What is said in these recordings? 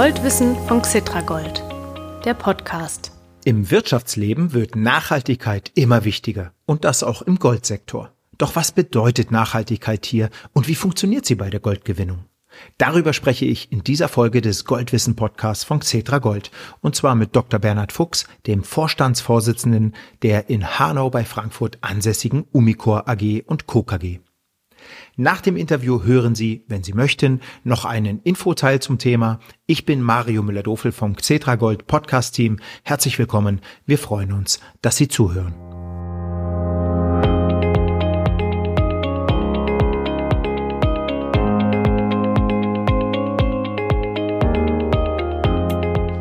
Goldwissen von Xitragold, der Podcast. Im Wirtschaftsleben wird Nachhaltigkeit immer wichtiger und das auch im Goldsektor. Doch was bedeutet Nachhaltigkeit hier und wie funktioniert sie bei der Goldgewinnung? Darüber spreche ich in dieser Folge des Goldwissen Podcasts von Xetra Gold und zwar mit Dr. Bernhard Fuchs, dem Vorstandsvorsitzenden der in Hanau bei Frankfurt ansässigen Umicor AG und Co. KG. Nach dem Interview hören Sie, wenn Sie möchten, noch einen Infoteil zum Thema. Ich bin Mario Müller-Dofel vom Xetra Gold Podcast Team. Herzlich willkommen. Wir freuen uns, dass Sie zuhören.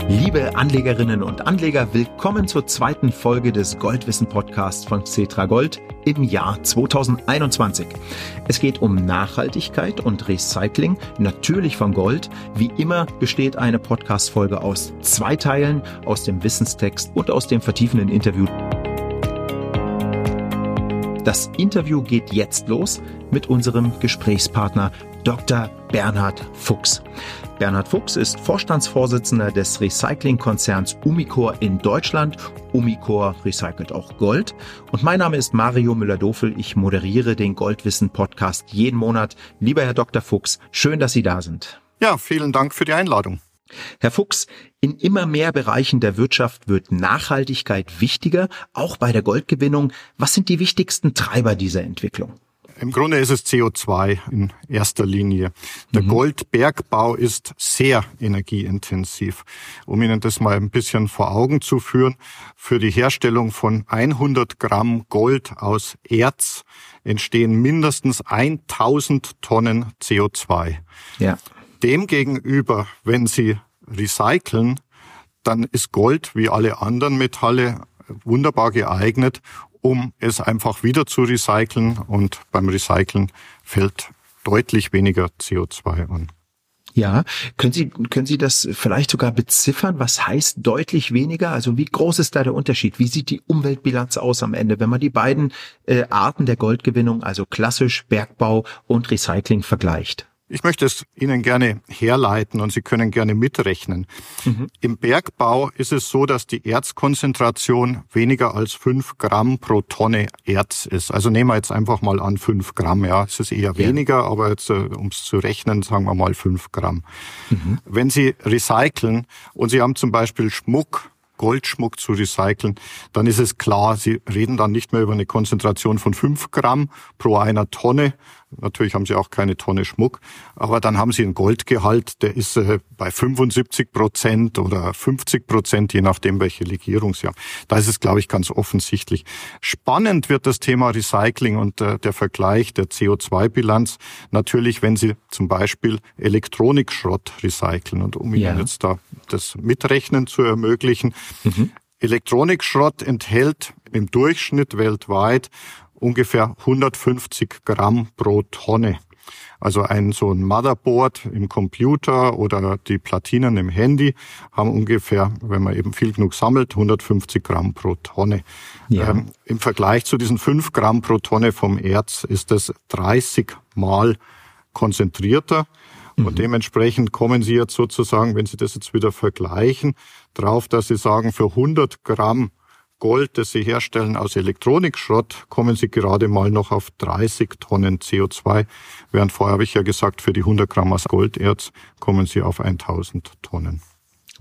Liebe Anlegerinnen und Anleger, willkommen zur zweiten Folge des Goldwissen Podcasts von Cetra Gold im Jahr 2021. Es geht um Nachhaltigkeit und Recycling, natürlich von Gold. Wie immer besteht eine Podcast-Folge aus zwei Teilen, aus dem Wissenstext und aus dem vertiefenden Interview. Das Interview geht jetzt los mit unserem Gesprächspartner Dr. Bernhard Fuchs. Bernhard Fuchs ist Vorstandsvorsitzender des Recyclingkonzerns Umicor in Deutschland. Umicor recycelt auch Gold. Und mein Name ist Mario Müller-Dofel. Ich moderiere den Goldwissen-Podcast jeden Monat. Lieber Herr Dr. Fuchs, schön, dass Sie da sind. Ja, vielen Dank für die Einladung. Herr Fuchs, in immer mehr Bereichen der Wirtschaft wird Nachhaltigkeit wichtiger, auch bei der Goldgewinnung. Was sind die wichtigsten Treiber dieser Entwicklung? Im Grunde ist es CO2 in erster Linie. Der mhm. Goldbergbau ist sehr energieintensiv. Um Ihnen das mal ein bisschen vor Augen zu führen, für die Herstellung von 100 Gramm Gold aus Erz entstehen mindestens 1000 Tonnen CO2. Ja. Demgegenüber, wenn Sie recyceln, dann ist Gold wie alle anderen Metalle wunderbar geeignet, um es einfach wieder zu recyceln und beim Recyceln fällt deutlich weniger CO2 an. Ja, können Sie, können Sie das vielleicht sogar beziffern? Was heißt deutlich weniger? Also wie groß ist da der Unterschied? Wie sieht die Umweltbilanz aus am Ende, wenn man die beiden äh, Arten der Goldgewinnung, also klassisch Bergbau und Recycling vergleicht? Ich möchte es Ihnen gerne herleiten und Sie können gerne mitrechnen. Mhm. Im Bergbau ist es so, dass die Erzkonzentration weniger als fünf Gramm pro Tonne Erz ist. Also nehmen wir jetzt einfach mal an fünf Gramm. Ja, es ist eher weniger, ja. aber jetzt, äh, um es zu rechnen, sagen wir mal fünf Gramm. Mhm. Wenn Sie recyceln und Sie haben zum Beispiel Schmuck, Goldschmuck zu recyceln, dann ist es klar, Sie reden dann nicht mehr über eine Konzentration von fünf Gramm pro einer Tonne, Natürlich haben sie auch keine Tonne Schmuck, aber dann haben sie einen Goldgehalt, der ist äh, bei 75 Prozent oder 50 Prozent, je nachdem, welche Legierung sie haben. Da ist es, glaube ich, ganz offensichtlich. Spannend wird das Thema Recycling und äh, der Vergleich der CO2-Bilanz natürlich, wenn Sie zum Beispiel Elektronikschrott recyceln. Und um ja. Ihnen jetzt da das Mitrechnen zu ermöglichen, mhm. Elektronikschrott enthält im Durchschnitt weltweit ungefähr 150 Gramm pro Tonne. Also ein so ein Motherboard im Computer oder die Platinen im Handy haben ungefähr, wenn man eben viel genug sammelt, 150 Gramm pro Tonne. Ja. Ähm, Im Vergleich zu diesen 5 Gramm pro Tonne vom Erz ist das 30 Mal konzentrierter. Mhm. Und dementsprechend kommen Sie jetzt sozusagen, wenn Sie das jetzt wieder vergleichen, drauf, dass Sie sagen, für 100 Gramm Gold, das sie herstellen aus Elektronikschrott, kommen sie gerade mal noch auf 30 Tonnen CO2, während vorher habe ich ja gesagt, für die 100 Gramm aus Golderz kommen sie auf 1000 Tonnen.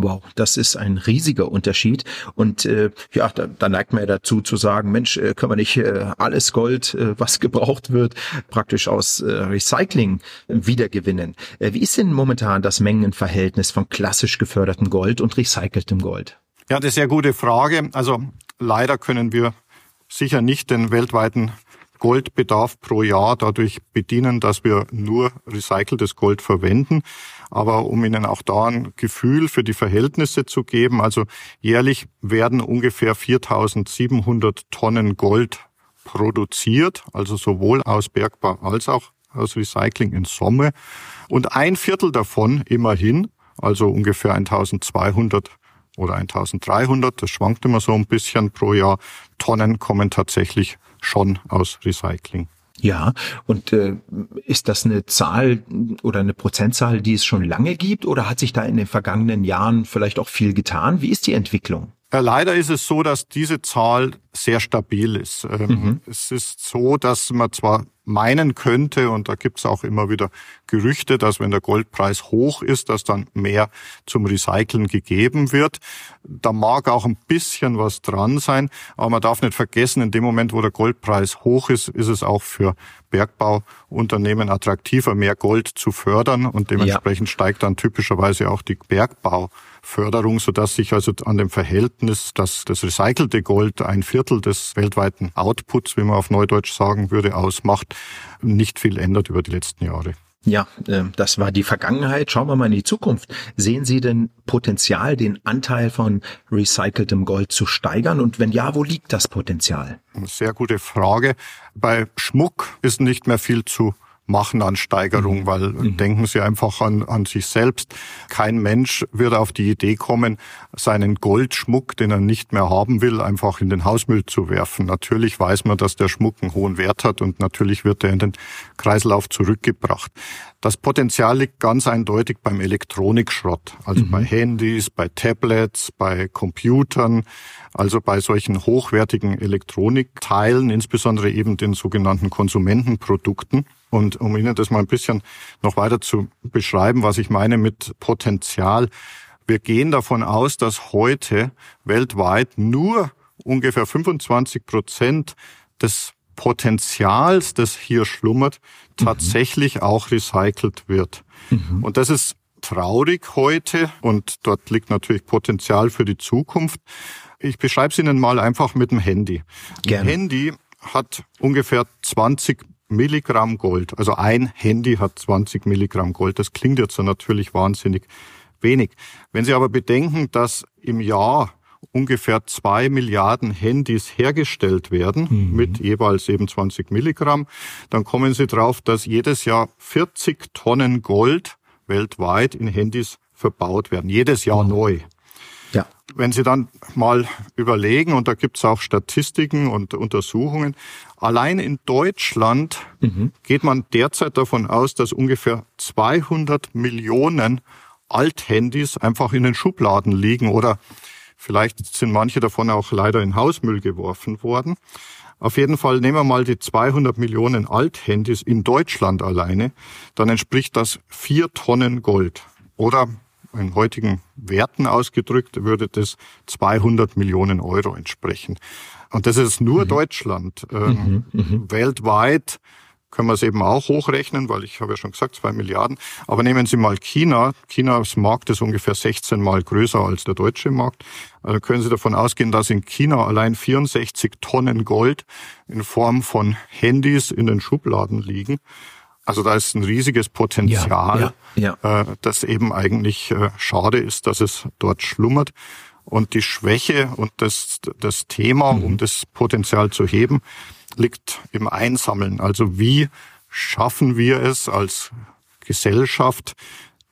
Wow, das ist ein riesiger Unterschied. Und äh, ja, da, da neigt man ja dazu zu sagen, Mensch, äh, können wir nicht äh, alles Gold, äh, was gebraucht wird, praktisch aus äh, Recycling wiedergewinnen. Äh, wie ist denn momentan das Mengenverhältnis von klassisch gefördertem Gold und recyceltem Gold? Ja, das ist eine sehr gute Frage. Also leider können wir sicher nicht den weltweiten Goldbedarf pro Jahr dadurch bedienen, dass wir nur recyceltes Gold verwenden. Aber um Ihnen auch da ein Gefühl für die Verhältnisse zu geben, also jährlich werden ungefähr 4700 Tonnen Gold produziert, also sowohl aus Bergbau als auch aus Recycling in Summe. Und ein Viertel davon immerhin, also ungefähr 1200 oder 1300, das schwankt immer so ein bisschen pro Jahr, Tonnen kommen tatsächlich schon aus Recycling. Ja, und äh, ist das eine Zahl oder eine Prozentzahl, die es schon lange gibt oder hat sich da in den vergangenen Jahren vielleicht auch viel getan? Wie ist die Entwicklung? Äh, leider ist es so, dass diese Zahl sehr stabil ist. Ähm, mhm. Es ist so, dass man zwar meinen könnte, und da gibt es auch immer wieder Gerüchte, dass wenn der Goldpreis hoch ist, dass dann mehr zum Recyceln gegeben wird. Da mag auch ein bisschen was dran sein, aber man darf nicht vergessen, in dem Moment, wo der Goldpreis hoch ist, ist es auch für Bergbauunternehmen attraktiver, mehr Gold zu fördern und dementsprechend ja. steigt dann typischerweise auch die Bergbauförderung, sodass sich also an dem Verhältnis, dass das recycelte Gold ein Viertel des weltweiten Outputs, wie man auf Neudeutsch sagen würde, ausmacht, nicht viel ändert über die letzten Jahre. Ja, äh, das war die Vergangenheit. Schauen wir mal in die Zukunft. Sehen Sie denn Potenzial, den Anteil von recyceltem Gold zu steigern? Und wenn ja, wo liegt das Potenzial? Sehr gute Frage. Bei Schmuck ist nicht mehr viel zu machen an Steigerung, mhm. weil mhm. denken Sie einfach an, an sich selbst. Kein Mensch wird auf die Idee kommen, seinen Goldschmuck, den er nicht mehr haben will, einfach in den Hausmüll zu werfen. Natürlich weiß man, dass der Schmuck einen hohen Wert hat und natürlich wird er in den Kreislauf zurückgebracht. Das Potenzial liegt ganz eindeutig beim Elektronikschrott, also mhm. bei Handys, bei Tablets, bei Computern, also bei solchen hochwertigen Elektronikteilen, insbesondere eben den sogenannten Konsumentenprodukten. Und um Ihnen das mal ein bisschen noch weiter zu beschreiben, was ich meine mit Potenzial. Wir gehen davon aus, dass heute weltweit nur ungefähr 25 Prozent des Potenzials, das hier schlummert, mhm. tatsächlich mhm. auch recycelt wird. Mhm. Und das ist traurig heute und dort liegt natürlich Potenzial für die Zukunft. Ich beschreibe es Ihnen mal einfach mit dem Handy. Gerne. Ein Handy hat ungefähr 20 Milligramm Gold. Also ein Handy hat 20 Milligramm Gold. Das klingt jetzt so natürlich wahnsinnig wenig. Wenn Sie aber bedenken, dass im Jahr ungefähr zwei Milliarden Handys hergestellt werden mhm. mit jeweils eben 20 Milligramm, dann kommen Sie drauf, dass jedes Jahr 40 Tonnen Gold weltweit in Handys verbaut werden. Jedes Jahr mhm. neu. Ja. Wenn Sie dann mal überlegen, und da gibt es auch Statistiken und Untersuchungen, allein in Deutschland mhm. geht man derzeit davon aus, dass ungefähr 200 Millionen Althandys einfach in den Schubladen liegen oder vielleicht sind manche davon auch leider in Hausmüll geworfen worden. Auf jeden Fall nehmen wir mal die 200 Millionen Althandys in Deutschland alleine, dann entspricht das vier Tonnen Gold. Oder in heutigen Werten ausgedrückt, würde das 200 Millionen Euro entsprechen. Und das ist nur mhm. Deutschland. Ähm, mhm, mhm. Weltweit können wir es eben auch hochrechnen, weil ich habe ja schon gesagt, zwei Milliarden. Aber nehmen Sie mal China. Chinas Markt ist ungefähr 16 Mal größer als der deutsche Markt. Also können Sie davon ausgehen, dass in China allein 64 Tonnen Gold in Form von Handys in den Schubladen liegen. Also da ist ein riesiges Potenzial, ja, ja, ja. Äh, das eben eigentlich äh, schade ist, dass es dort schlummert. Und die Schwäche und das, das Thema, mhm. um das Potenzial zu heben, liegt im Einsammeln. Also wie schaffen wir es als Gesellschaft,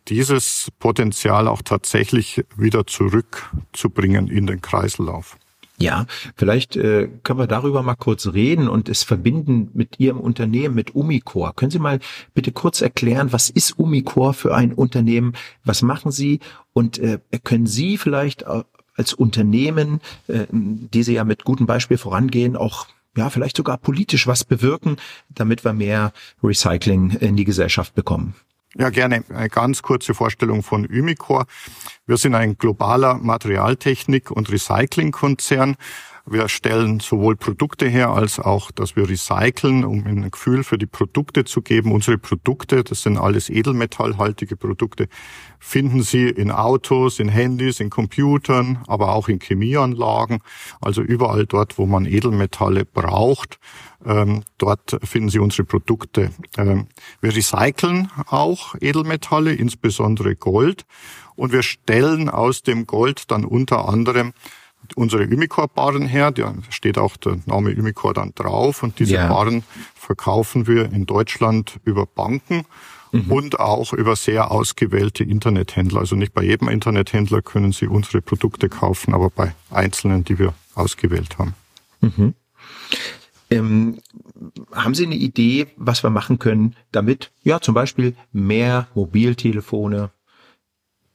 dieses Potenzial auch tatsächlich wieder zurückzubringen in den Kreislauf? Ja, vielleicht äh, können wir darüber mal kurz reden und es verbinden mit Ihrem Unternehmen, mit Umicore. Können Sie mal bitte kurz erklären, was ist Umicore für ein Unternehmen? Was machen Sie? Und äh, können Sie vielleicht als Unternehmen, äh, die Sie ja mit gutem Beispiel vorangehen, auch ja, vielleicht sogar politisch was bewirken, damit wir mehr Recycling in die Gesellschaft bekommen? Ja, gerne. Eine ganz kurze Vorstellung von Umicore. Wir sind ein globaler Materialtechnik- und Recyclingkonzern. Wir stellen sowohl Produkte her als auch, dass wir recyceln, um ein Gefühl für die Produkte zu geben. Unsere Produkte, das sind alles edelmetallhaltige Produkte, finden Sie in Autos, in Handys, in Computern, aber auch in Chemieanlagen. Also überall dort, wo man Edelmetalle braucht, ähm, dort finden Sie unsere Produkte. Ähm, wir recyceln auch Edelmetalle, insbesondere Gold. Und wir stellen aus dem Gold dann unter anderem unsere Umicore-Barren her. Da steht auch der Name Umicore dann drauf. Und diese ja. Barren verkaufen wir in Deutschland über Banken mhm. und auch über sehr ausgewählte Internethändler. Also nicht bei jedem Internethändler können Sie unsere Produkte kaufen, aber bei einzelnen, die wir ausgewählt haben. Mhm. Ähm, haben Sie eine Idee, was wir machen können, damit ja zum Beispiel mehr Mobiltelefone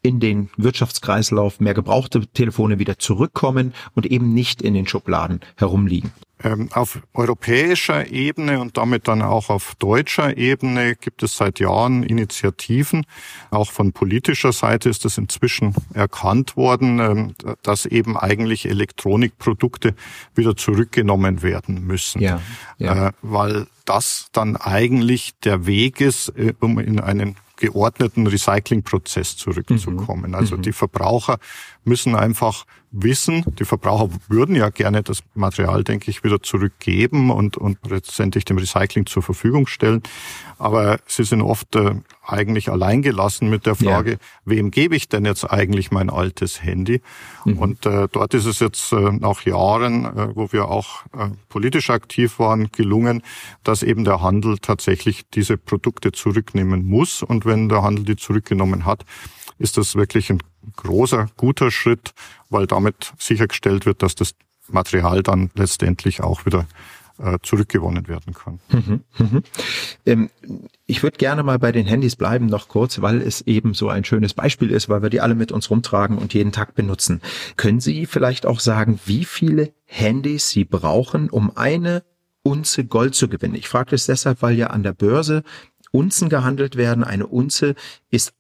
in den Wirtschaftskreislauf, mehr gebrauchte Telefone wieder zurückkommen und eben nicht in den Schubladen herumliegen? Ähm, auf europäischer Ebene und damit dann auch auf deutscher Ebene gibt es seit Jahren Initiativen. Auch von politischer Seite ist es inzwischen erkannt worden, ähm, dass eben eigentlich Elektronikprodukte wieder zurückgenommen werden müssen. Ja, ja. Äh, weil das dann eigentlich der Weg ist, äh, um in einen geordneten Recyclingprozess zurückzukommen. Mhm. Also mhm. die Verbraucher müssen einfach wissen, die Verbraucher würden ja gerne das Material, denke ich, wieder zurückgeben und, und letztendlich dem Recycling zur Verfügung stellen. Aber sie sind oft äh, eigentlich alleingelassen mit der Frage, ja. wem gebe ich denn jetzt eigentlich mein altes Handy? Mhm. Und äh, dort ist es jetzt äh, nach Jahren, äh, wo wir auch äh, politisch aktiv waren, gelungen, dass eben der Handel tatsächlich diese Produkte zurücknehmen muss. Und wenn der Handel die zurückgenommen hat, ist das wirklich ein großer, guter Schritt, weil damit sichergestellt wird, dass das Material dann letztendlich auch wieder äh, zurückgewonnen werden kann. Mhm, mhm. Ähm, ich würde gerne mal bei den Handys bleiben noch kurz, weil es eben so ein schönes Beispiel ist, weil wir die alle mit uns rumtragen und jeden Tag benutzen. Können Sie vielleicht auch sagen, wie viele Handys Sie brauchen, um eine Unze Gold zu gewinnen? Ich frage das deshalb, weil ja an der Börse Unzen gehandelt werden. Eine Unze ist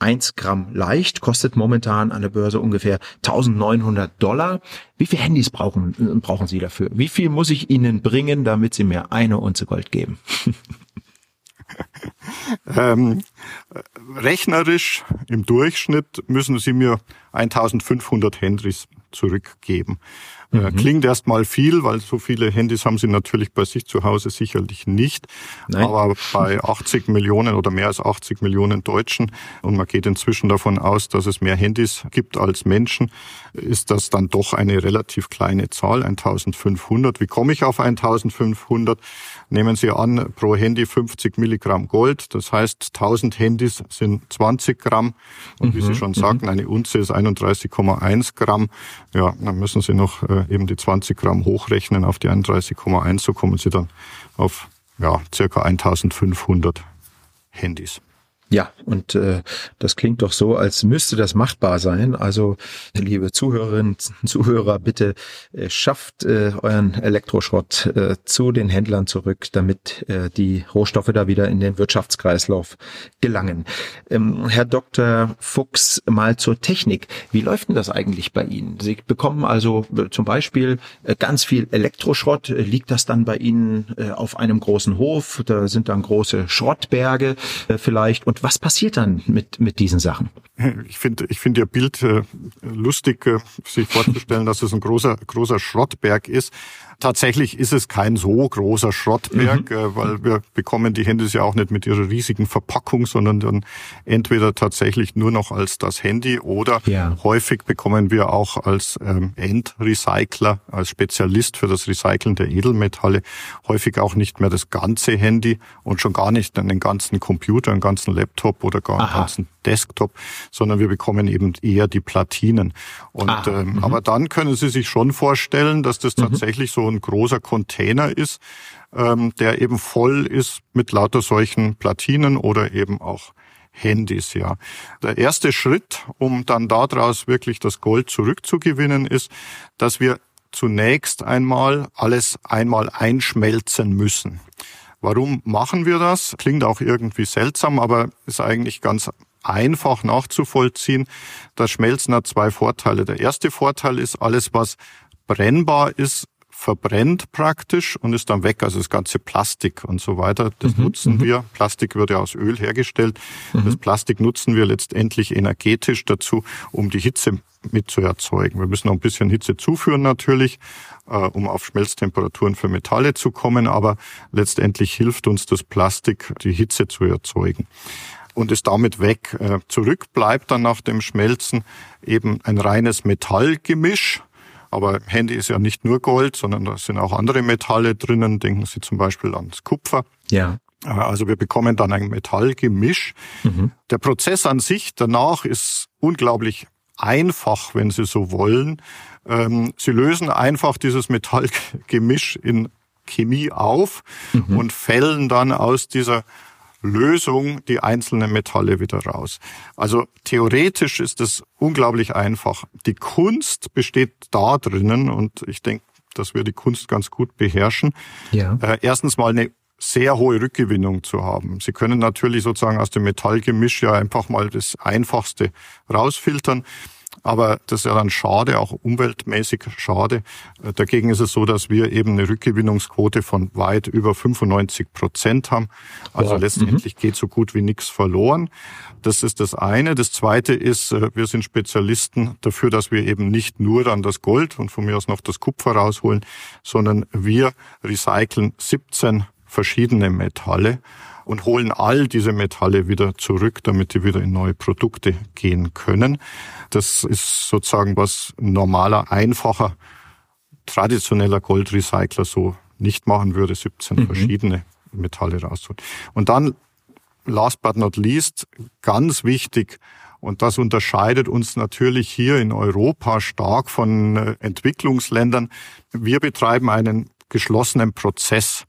31,1 Gramm leicht, kostet momentan an der Börse ungefähr 1900 Dollar. Wie viele Handys brauchen, brauchen Sie dafür? Wie viel muss ich Ihnen bringen, damit Sie mir eine Unze Gold geben? ähm, rechnerisch im Durchschnitt müssen Sie mir 1500 Handys zurückgeben. Äh, mhm. Klingt erstmal viel, weil so viele Handys haben sie natürlich bei sich zu Hause sicherlich nicht. Nein. Aber bei 80 Millionen oder mehr als 80 Millionen Deutschen, und man geht inzwischen davon aus, dass es mehr Handys gibt als Menschen, ist das dann doch eine relativ kleine Zahl, 1500. Wie komme ich auf 1500? Nehmen Sie an, pro Handy 50 Milligramm Gold. Das heißt, 1000 Handys sind 20 Gramm. Und mhm. wie Sie mhm. schon sagten, mhm. eine Unze ist 31,1 Gramm. Ja, dann müssen Sie noch äh, eben die 20 Gramm hochrechnen auf die 31,1, so kommen Sie dann auf ja, circa 1500 Handys. Ja, und äh, das klingt doch so, als müsste das machbar sein. Also, liebe Zuhörerinnen, Zuhörer, bitte äh, schafft äh, euren Elektroschrott äh, zu den Händlern zurück, damit äh, die Rohstoffe da wieder in den Wirtschaftskreislauf gelangen. Ähm, Herr Dr. Fuchs, mal zur Technik. Wie läuft denn das eigentlich bei Ihnen? Sie bekommen also äh, zum Beispiel äh, ganz viel Elektroschrott. Liegt das dann bei Ihnen äh, auf einem großen Hof? Da sind dann große Schrottberge äh, vielleicht. Und was passiert dann mit, mit diesen Sachen? Ich finde ich finde Ihr Bild äh, lustig, äh, sich vorzustellen, dass es ein großer, großer Schrottberg ist. Tatsächlich ist es kein so großer Schrottberg, mhm. äh, weil wir bekommen die Handys ja auch nicht mit ihrer riesigen Verpackung, sondern dann entweder tatsächlich nur noch als das Handy oder ja. häufig bekommen wir auch als ähm, Endrecycler, als Spezialist für das Recyceln der Edelmetalle häufig auch nicht mehr das ganze Handy und schon gar nicht einen ganzen Computer, einen ganzen Laptop oder gar einen Aha. ganzen Desktop, sondern wir bekommen eben eher die Platinen. Und ah, ähm, mhm. aber dann können Sie sich schon vorstellen, dass das mhm. tatsächlich so ein großer Container ist, ähm, der eben voll ist mit lauter solchen Platinen oder eben auch Handys, ja. Der erste Schritt, um dann daraus wirklich das Gold zurückzugewinnen, ist, dass wir zunächst einmal alles einmal einschmelzen müssen. Warum machen wir das? Klingt auch irgendwie seltsam, aber ist eigentlich ganz einfach nachzuvollziehen. Das Schmelzen hat zwei Vorteile. Der erste Vorteil ist, alles, was brennbar ist, verbrennt praktisch und ist dann weg. Also das ganze Plastik und so weiter, das mhm, nutzen mhm. wir. Plastik wird ja aus Öl hergestellt. Mhm. Das Plastik nutzen wir letztendlich energetisch dazu, um die Hitze mit zu erzeugen. Wir müssen noch ein bisschen Hitze zuführen natürlich, äh, um auf Schmelztemperaturen für Metalle zu kommen, aber letztendlich hilft uns das Plastik, die Hitze zu erzeugen und ist damit weg. Äh, zurück bleibt dann nach dem Schmelzen eben ein reines Metallgemisch. Aber Handy ist ja nicht nur Gold, sondern da sind auch andere Metalle drinnen. Denken Sie zum Beispiel ans Kupfer. Ja. Äh, also wir bekommen dann ein Metallgemisch. Mhm. Der Prozess an sich danach ist unglaublich einfach, wenn Sie so wollen. Ähm, Sie lösen einfach dieses Metallgemisch in Chemie auf mhm. und fällen dann aus dieser Lösung die einzelnen Metalle wieder raus. Also theoretisch ist es unglaublich einfach. Die Kunst besteht da drinnen und ich denke, dass wir die Kunst ganz gut beherrschen. Ja. Äh, erstens mal eine sehr hohe Rückgewinnung zu haben. Sie können natürlich sozusagen aus dem Metallgemisch ja einfach mal das Einfachste rausfiltern. Aber das ist ja dann schade, auch umweltmäßig schade. Dagegen ist es so, dass wir eben eine Rückgewinnungsquote von weit über 95 Prozent haben. Also wow. letztendlich mhm. geht so gut wie nichts verloren. Das ist das eine. Das zweite ist, äh, wir sind Spezialisten dafür, dass wir eben nicht nur dann das Gold und von mir aus noch das Kupfer rausholen, sondern wir recyceln 17 verschiedene Metalle und holen all diese Metalle wieder zurück, damit die wieder in neue Produkte gehen können. Das ist sozusagen was normaler, einfacher, traditioneller Goldrecycler so nicht machen würde, 17 mhm. verschiedene Metalle rausholen. Und dann, last but not least, ganz wichtig, und das unterscheidet uns natürlich hier in Europa stark von äh, Entwicklungsländern. Wir betreiben einen geschlossenen Prozess,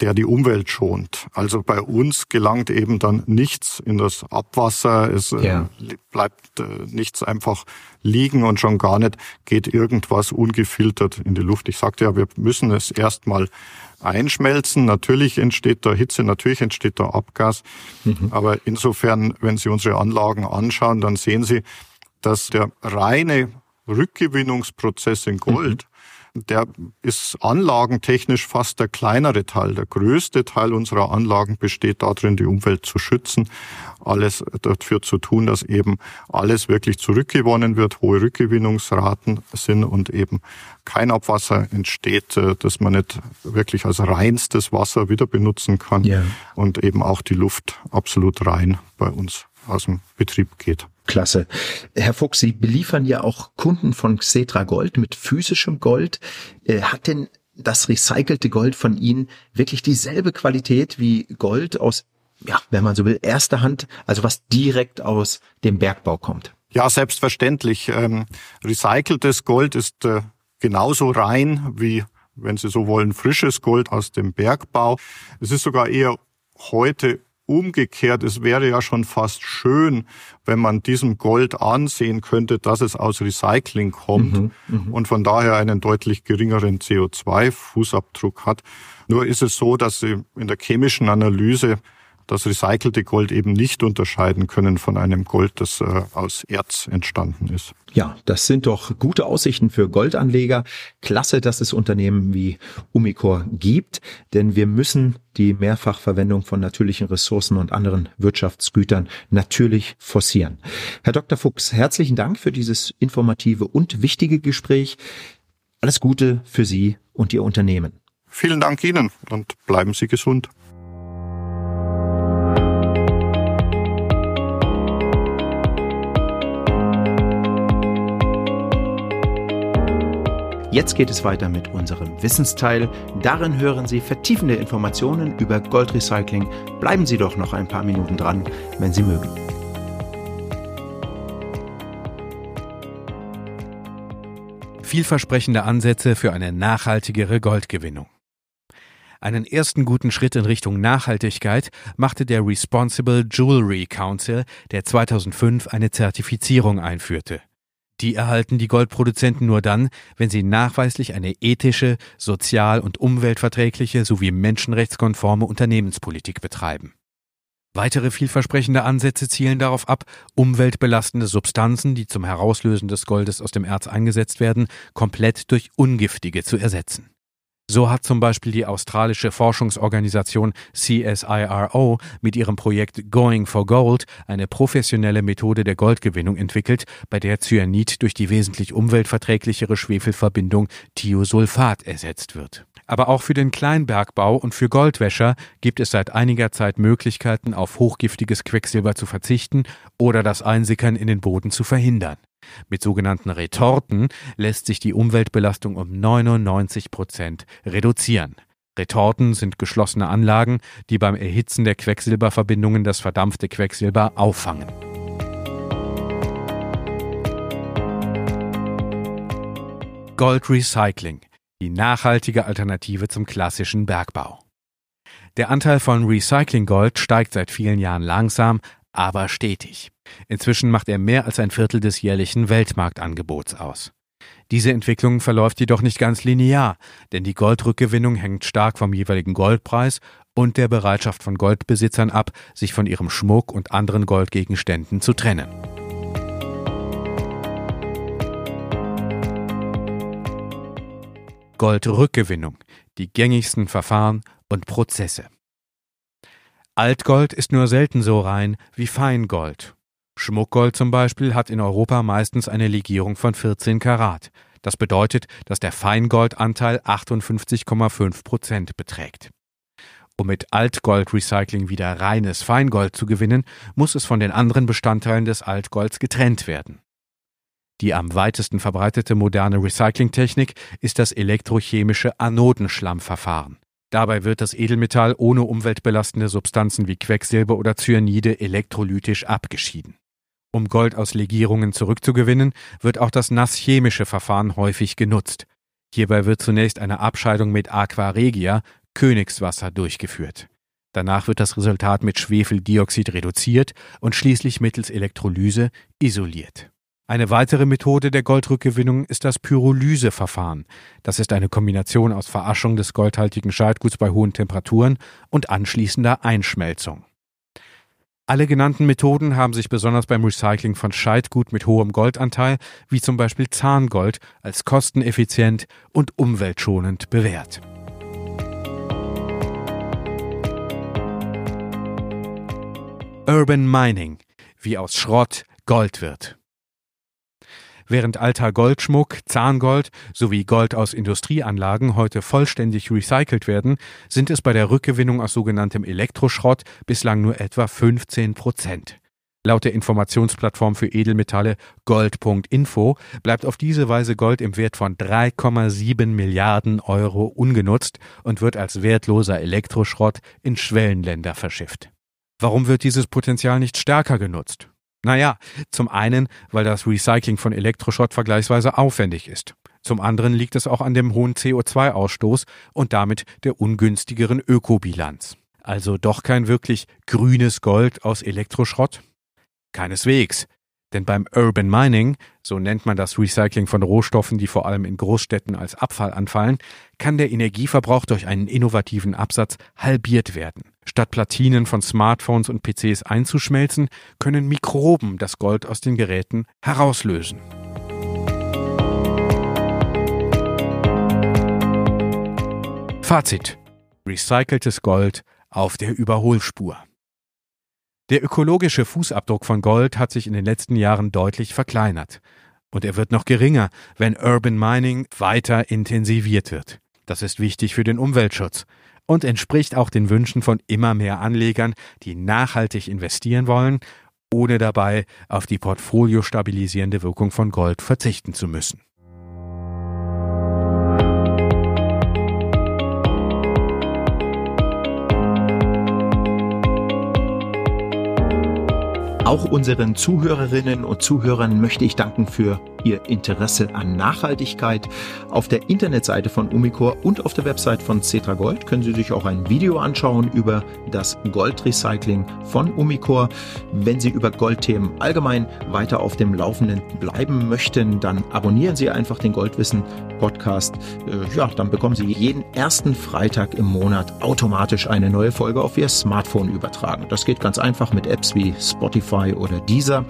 der die Umwelt schont. Also bei uns gelangt eben dann nichts in das Abwasser, es äh, ja. bleibt äh, nichts einfach liegen und schon gar nicht geht irgendwas ungefiltert in die Luft. Ich sagte ja, wir müssen es erstmal einschmelzen. Natürlich entsteht da Hitze, natürlich entsteht da Abgas. Mhm. Aber insofern, wenn Sie unsere Anlagen anschauen, dann sehen Sie, dass der reine Rückgewinnungsprozess in Gold mhm der ist anlagentechnisch fast der kleinere Teil. Der größte Teil unserer Anlagen besteht darin, die Umwelt zu schützen, alles dafür zu tun, dass eben alles wirklich zurückgewonnen wird, hohe Rückgewinnungsraten sind und eben kein Abwasser entsteht, äh, dass man nicht wirklich als reinstes Wasser wieder benutzen kann yeah. und eben auch die Luft absolut rein bei uns aus dem Betrieb geht. Klasse. Herr Fuchs, Sie beliefern ja auch Kunden von Xetra Gold mit physischem Gold. Äh, hat denn das recycelte Gold von Ihnen wirklich dieselbe Qualität wie Gold aus, ja, wenn man so will, erster Hand, also was direkt aus dem Bergbau kommt? Ja, selbstverständlich. Ähm, recyceltes Gold ist äh, genauso rein wie, wenn Sie so wollen, frisches Gold aus dem Bergbau. Es ist sogar eher heute Umgekehrt, es wäre ja schon fast schön, wenn man diesem Gold ansehen könnte, dass es aus Recycling kommt mhm, mhm. und von daher einen deutlich geringeren CO2-Fußabdruck hat. Nur ist es so, dass sie in der chemischen Analyse das recycelte Gold eben nicht unterscheiden können von einem Gold, das äh, aus Erz entstanden ist. Ja, das sind doch gute Aussichten für Goldanleger. Klasse, dass es Unternehmen wie Umicore gibt, denn wir müssen die Mehrfachverwendung von natürlichen Ressourcen und anderen Wirtschaftsgütern natürlich forcieren. Herr Dr. Fuchs, herzlichen Dank für dieses informative und wichtige Gespräch. Alles Gute für Sie und Ihr Unternehmen. Vielen Dank Ihnen und bleiben Sie gesund. Jetzt geht es weiter mit unserem Wissensteil. Darin hören Sie vertiefende Informationen über Goldrecycling. Bleiben Sie doch noch ein paar Minuten dran, wenn Sie mögen. Vielversprechende Ansätze für eine nachhaltigere Goldgewinnung. Einen ersten guten Schritt in Richtung Nachhaltigkeit machte der Responsible Jewelry Council, der 2005 eine Zertifizierung einführte. Die erhalten die Goldproduzenten nur dann, wenn sie nachweislich eine ethische, sozial- und umweltverträgliche sowie menschenrechtskonforme Unternehmenspolitik betreiben. Weitere vielversprechende Ansätze zielen darauf ab, umweltbelastende Substanzen, die zum Herauslösen des Goldes aus dem Erz eingesetzt werden, komplett durch ungiftige zu ersetzen. So hat zum Beispiel die australische Forschungsorganisation CSIRO mit ihrem Projekt Going for Gold eine professionelle Methode der Goldgewinnung entwickelt, bei der Cyanid durch die wesentlich umweltverträglichere Schwefelverbindung Thiosulfat ersetzt wird. Aber auch für den Kleinbergbau und für Goldwäscher gibt es seit einiger Zeit Möglichkeiten, auf hochgiftiges Quecksilber zu verzichten oder das Einsickern in den Boden zu verhindern. Mit sogenannten Retorten lässt sich die Umweltbelastung um 99 Prozent reduzieren. Retorten sind geschlossene Anlagen, die beim Erhitzen der Quecksilberverbindungen das verdampfte Quecksilber auffangen. Gold Recycling die nachhaltige Alternative zum klassischen Bergbau. Der Anteil von Recycling-Gold steigt seit vielen Jahren langsam, aber stetig. Inzwischen macht er mehr als ein Viertel des jährlichen Weltmarktangebots aus. Diese Entwicklung verläuft jedoch nicht ganz linear, denn die Goldrückgewinnung hängt stark vom jeweiligen Goldpreis und der Bereitschaft von Goldbesitzern ab, sich von ihrem Schmuck und anderen Goldgegenständen zu trennen. Goldrückgewinnung, die gängigsten Verfahren und Prozesse. Altgold ist nur selten so rein wie Feingold. Schmuckgold zum Beispiel hat in Europa meistens eine Legierung von 14 Karat. Das bedeutet, dass der Feingoldanteil 58,5 Prozent beträgt. Um mit Altgoldrecycling wieder reines Feingold zu gewinnen, muss es von den anderen Bestandteilen des Altgolds getrennt werden. Die am weitesten verbreitete moderne Recyclingtechnik ist das elektrochemische Anodenschlammverfahren. Dabei wird das Edelmetall ohne umweltbelastende Substanzen wie Quecksilber oder Cyanide elektrolytisch abgeschieden. Um Gold aus Legierungen zurückzugewinnen, wird auch das nasschemische Verfahren häufig genutzt. Hierbei wird zunächst eine Abscheidung mit Aqua Regia, Königswasser, durchgeführt. Danach wird das Resultat mit Schwefeldioxid reduziert und schließlich mittels Elektrolyse isoliert. Eine weitere Methode der Goldrückgewinnung ist das Pyrolyseverfahren. Das ist eine Kombination aus Veraschung des goldhaltigen Scheitguts bei hohen Temperaturen und anschließender Einschmelzung. Alle genannten Methoden haben sich besonders beim Recycling von Scheitgut mit hohem Goldanteil, wie zum Beispiel Zahngold, als kosteneffizient und umweltschonend bewährt. Urban Mining, wie aus Schrott Gold wird. Während alter Goldschmuck, Zahngold sowie Gold aus Industrieanlagen heute vollständig recycelt werden, sind es bei der Rückgewinnung aus sogenanntem Elektroschrott bislang nur etwa 15 Prozent. Laut der Informationsplattform für Edelmetalle Gold.info bleibt auf diese Weise Gold im Wert von 3,7 Milliarden Euro ungenutzt und wird als wertloser Elektroschrott in Schwellenländer verschifft. Warum wird dieses Potenzial nicht stärker genutzt? Naja, zum einen, weil das Recycling von Elektroschrott vergleichsweise aufwendig ist. Zum anderen liegt es auch an dem hohen CO2-Ausstoß und damit der ungünstigeren Ökobilanz. Also doch kein wirklich grünes Gold aus Elektroschrott? Keineswegs. Denn beim Urban Mining, so nennt man das Recycling von Rohstoffen, die vor allem in Großstädten als Abfall anfallen, kann der Energieverbrauch durch einen innovativen Absatz halbiert werden. Statt Platinen von Smartphones und PCs einzuschmelzen, können Mikroben das Gold aus den Geräten herauslösen. Fazit. Recyceltes Gold auf der Überholspur. Der ökologische Fußabdruck von Gold hat sich in den letzten Jahren deutlich verkleinert. Und er wird noch geringer, wenn Urban Mining weiter intensiviert wird. Das ist wichtig für den Umweltschutz und entspricht auch den Wünschen von immer mehr Anlegern, die nachhaltig investieren wollen, ohne dabei auf die portfoliostabilisierende Wirkung von Gold verzichten zu müssen. Auch unseren Zuhörerinnen und Zuhörern möchte ich danken für Ihr Interesse an Nachhaltigkeit. Auf der Internetseite von Umicore und auf der Website von Cetra Gold können Sie sich auch ein Video anschauen über das Goldrecycling von Umicore. Wenn Sie über Goldthemen allgemein weiter auf dem Laufenden bleiben möchten, dann abonnieren Sie einfach den Goldwissen Podcast. Äh, ja, dann bekommen Sie jeden ersten Freitag im Monat automatisch eine neue Folge auf Ihr Smartphone übertragen. Das geht ganz einfach mit Apps wie Spotify oder Deezer.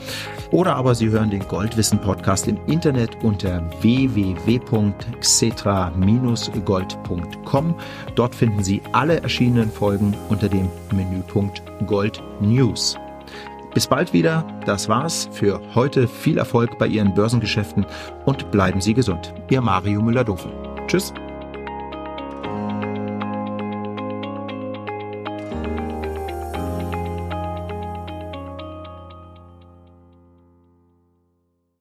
Oder aber Sie hören den Goldwissen Podcast im Internet unter www.xetra-gold.com. Dort finden Sie alle erschienenen Folgen unter dem Menüpunkt Gold News. Bis bald wieder. Das war's für heute. Viel Erfolg bei Ihren Börsengeschäften und bleiben Sie gesund. Ihr Mario Müller-Dofel. Tschüss.